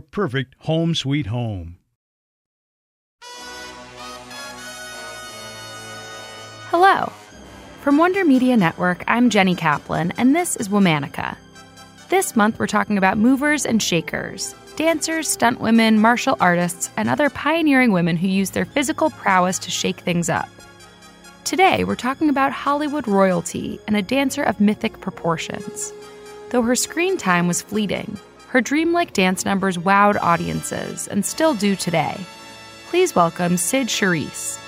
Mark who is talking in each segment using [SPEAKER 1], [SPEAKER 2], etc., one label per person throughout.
[SPEAKER 1] perfect home sweet home.
[SPEAKER 2] Hello. From Wonder Media Network, I'm Jenny Kaplan, and this is Womanica. This month, we're talking about movers and shakers, dancers, stunt women, martial artists, and other pioneering women who use their physical prowess to shake things up. Today, we're talking about Hollywood royalty and a dancer of mythic proportions. Though her screen time was fleeting, her dreamlike dance numbers wowed audiences and still do today. Please welcome Cyd Charisse.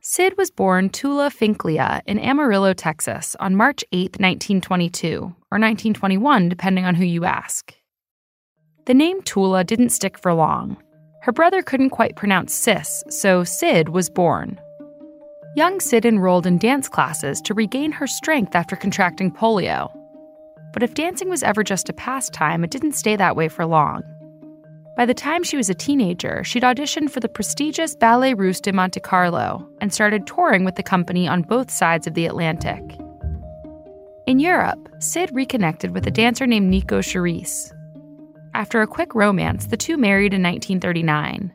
[SPEAKER 2] Cyd was born Tula Finklea in Amarillo, Texas on March 8, 1922, or 1921, depending on who you ask. The name Tula didn't stick for long. Her brother couldn't quite pronounce sis, so Cyd was born. Young Cyd enrolled in dance classes to regain her strength after contracting polio but if dancing was ever just a pastime, it didn't stay that way for long. By the time she was a teenager, she'd auditioned for the prestigious Ballet Russe de Monte Carlo and started touring with the company on both sides of the Atlantic. In Europe, Cyd reconnected with a dancer named Nico Charisse. After a quick romance, the two married in 1939.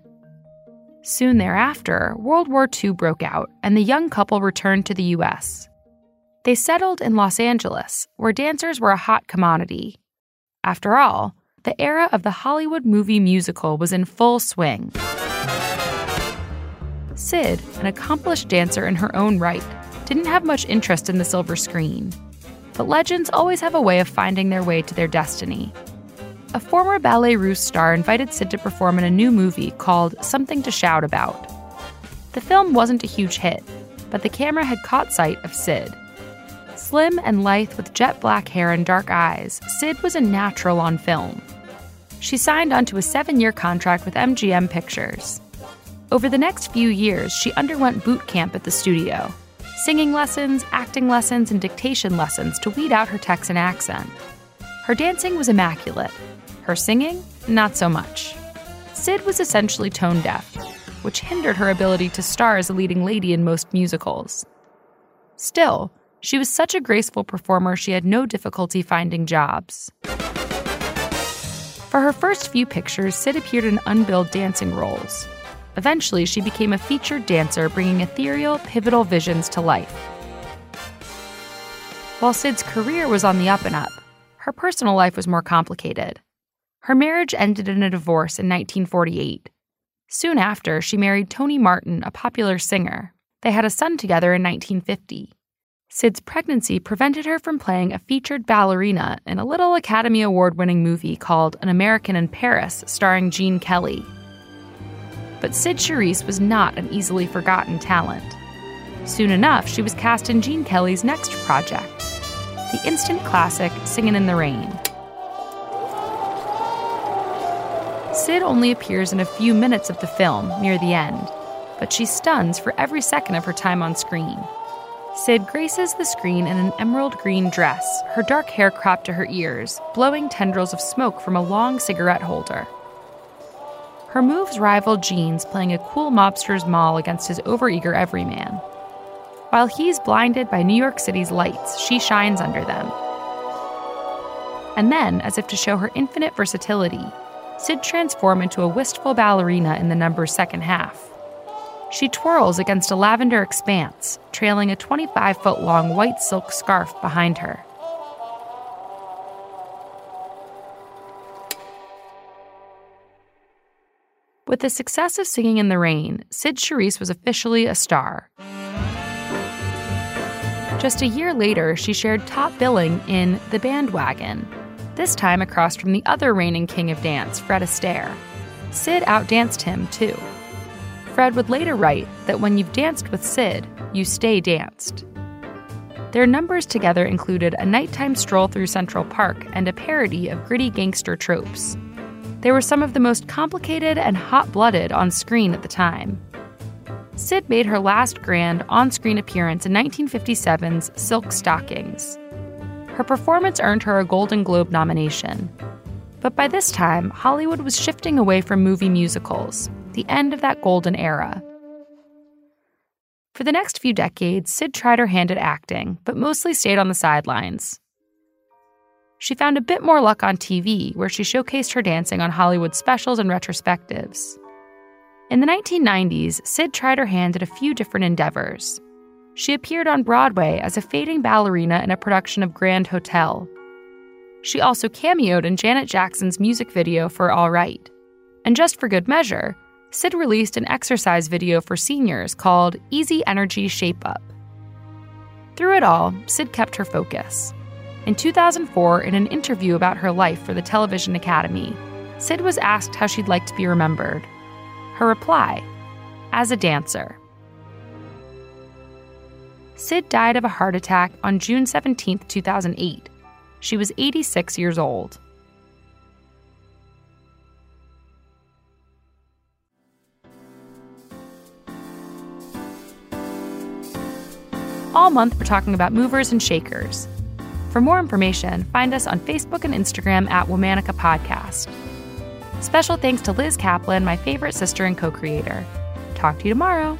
[SPEAKER 2] Soon thereafter, World War II broke out, and the young couple returned to the U.S. They settled in Los Angeles, where dancers were a hot commodity. After all, the era of the Hollywood movie musical was in full swing. Cyd, an accomplished dancer in her own right, didn't have much interest in the silver screen. But legends always have a way of finding their way to their destiny. A former Ballet Russe star invited Cyd to perform in a new movie called Something to Shout About. The film wasn't a huge hit, but the camera had caught sight of Cyd. Slim and lithe with jet black hair and dark eyes, Cyd was a natural on film. She signed onto a seven year contract with MGM Pictures. Over the next few years, she underwent boot camp at the studio singing lessons, acting lessons, and dictation lessons to weed out her Texan accent. Her dancing was immaculate. Her singing, not so much. Cyd was essentially tone deaf, which hindered her ability to star as a leading lady in most musicals. Still, she was such a graceful performer, she had no difficulty finding jobs. For her first few pictures, Cyd appeared in unbilled dancing roles. Eventually, she became a featured dancer, bringing ethereal, pivotal visions to life. While Cyd's career was on the up and up, her personal life was more complicated. Her marriage ended in a divorce in 1948. Soon after, she married Tony Martin, a popular singer. They had a son together in 1950. Cyd's pregnancy prevented her from playing a featured ballerina in a little Academy Award winning movie called An American in Paris, starring Gene Kelly. But Cyd Charisse was not an easily forgotten talent. Soon enough, she was cast in Gene Kelly's next project, the instant classic Singin' in the Rain. Cyd only appears in a few minutes of the film near the end, but she stuns for every second of her time on screen. Cyd graces the screen in an emerald green dress, her dark hair cropped to her ears, blowing tendrils of smoke from a long cigarette holder. Her moves rival Gene's, playing a cool mobster's moll against his overeager everyman. While he's blinded by New York City's lights, she shines under them. And then, as if to show her infinite versatility, Cyd transforms into a wistful ballerina in the number's second half. She twirls against a lavender expanse, trailing a 25 foot long white silk scarf behind her. With the success of Singing in the Rain, Cyd Charisse was officially a star. Just a year later, she shared top billing in The Bandwagon, this time across from the other reigning king of dance, Fred Astaire. Cyd outdanced him, too. Fred would later write that when you've danced with Cyd, you stay danced. Their numbers together included a nighttime stroll through Central Park and a parody of gritty gangster tropes. They were some of the most complicated and hot blooded on screen at the time. Cyd made her last grand on screen appearance in 1957's Silk Stockings. Her performance earned her a Golden Globe nomination. But by this time, Hollywood was shifting away from movie musicals, the end of that golden era. For the next few decades, Cyd tried her hand at acting, but mostly stayed on the sidelines. She found a bit more luck on TV, where she showcased her dancing on Hollywood specials and retrospectives. In the 1990s, Cyd tried her hand at a few different endeavors. She appeared on Broadway as a fading ballerina in a production of Grand Hotel. She also cameoed in Janet Jackson's music video for All Right. And just for good measure, Cyd released an exercise video for seniors called Easy Energy Shape Up. Through it all, Cyd kept her focus. In 2004, in an interview about her life for the Television Academy, Cyd was asked how she'd like to be remembered. Her reply as a dancer. Cyd died of a heart attack on June 17, 2008. She was 86 years old. All month, we're talking about movers and shakers. For more information, find us on Facebook and Instagram at Womanica Podcast. Special thanks to Liz Kaplan, my favorite sister and co creator. Talk to you tomorrow.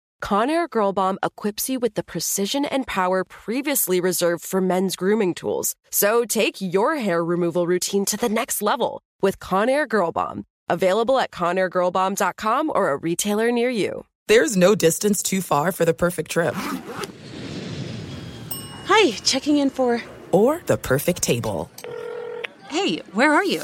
[SPEAKER 3] Conair Girl Bomb equips you with the precision and power previously reserved for men's grooming tools. So take your hair removal routine to the next level with Conair Girl Bomb. Available at ConairGirlBomb.com or a retailer near you.
[SPEAKER 4] There's no distance too far for the perfect trip.
[SPEAKER 5] Hi, checking in for.
[SPEAKER 4] Or the perfect table.
[SPEAKER 5] Hey, where are you?